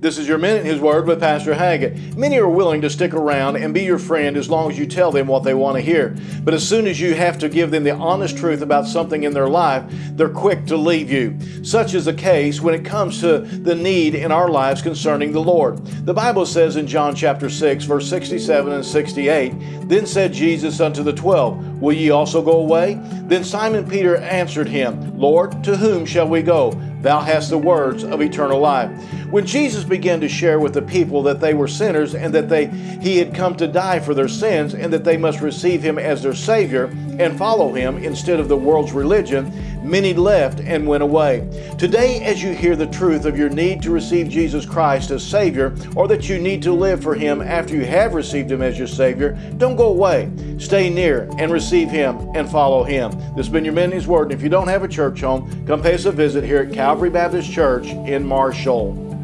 This is your Minute in His Word with Pastor Haggett. Many are willing to stick around and be your friend as long as you tell them what they want to hear. But as soon as you have to give them the honest truth about something in their life, they're quick to leave you. Such is the case when it comes to the need in our lives concerning the Lord. The Bible says in John chapter 6, verse 67 and 68, Then said Jesus unto the twelve, Will ye also go away? Then Simon Peter answered him, Lord, to whom shall we go? Thou hast the words of eternal life. When Jesus began to share with the people that they were sinners and that they he had come to die for their sins and that they must receive him as their savior and follow him instead of the world's religion, many left and went away. Today as you hear the truth of your need to receive Jesus Christ as savior or that you need to live for him after you have received him as your savior, don't go away. Stay near and receive him and follow him. This has been your Minute Word. And if you don't have a church home, come pay us a visit here at Calvary Baptist Church in Marshall.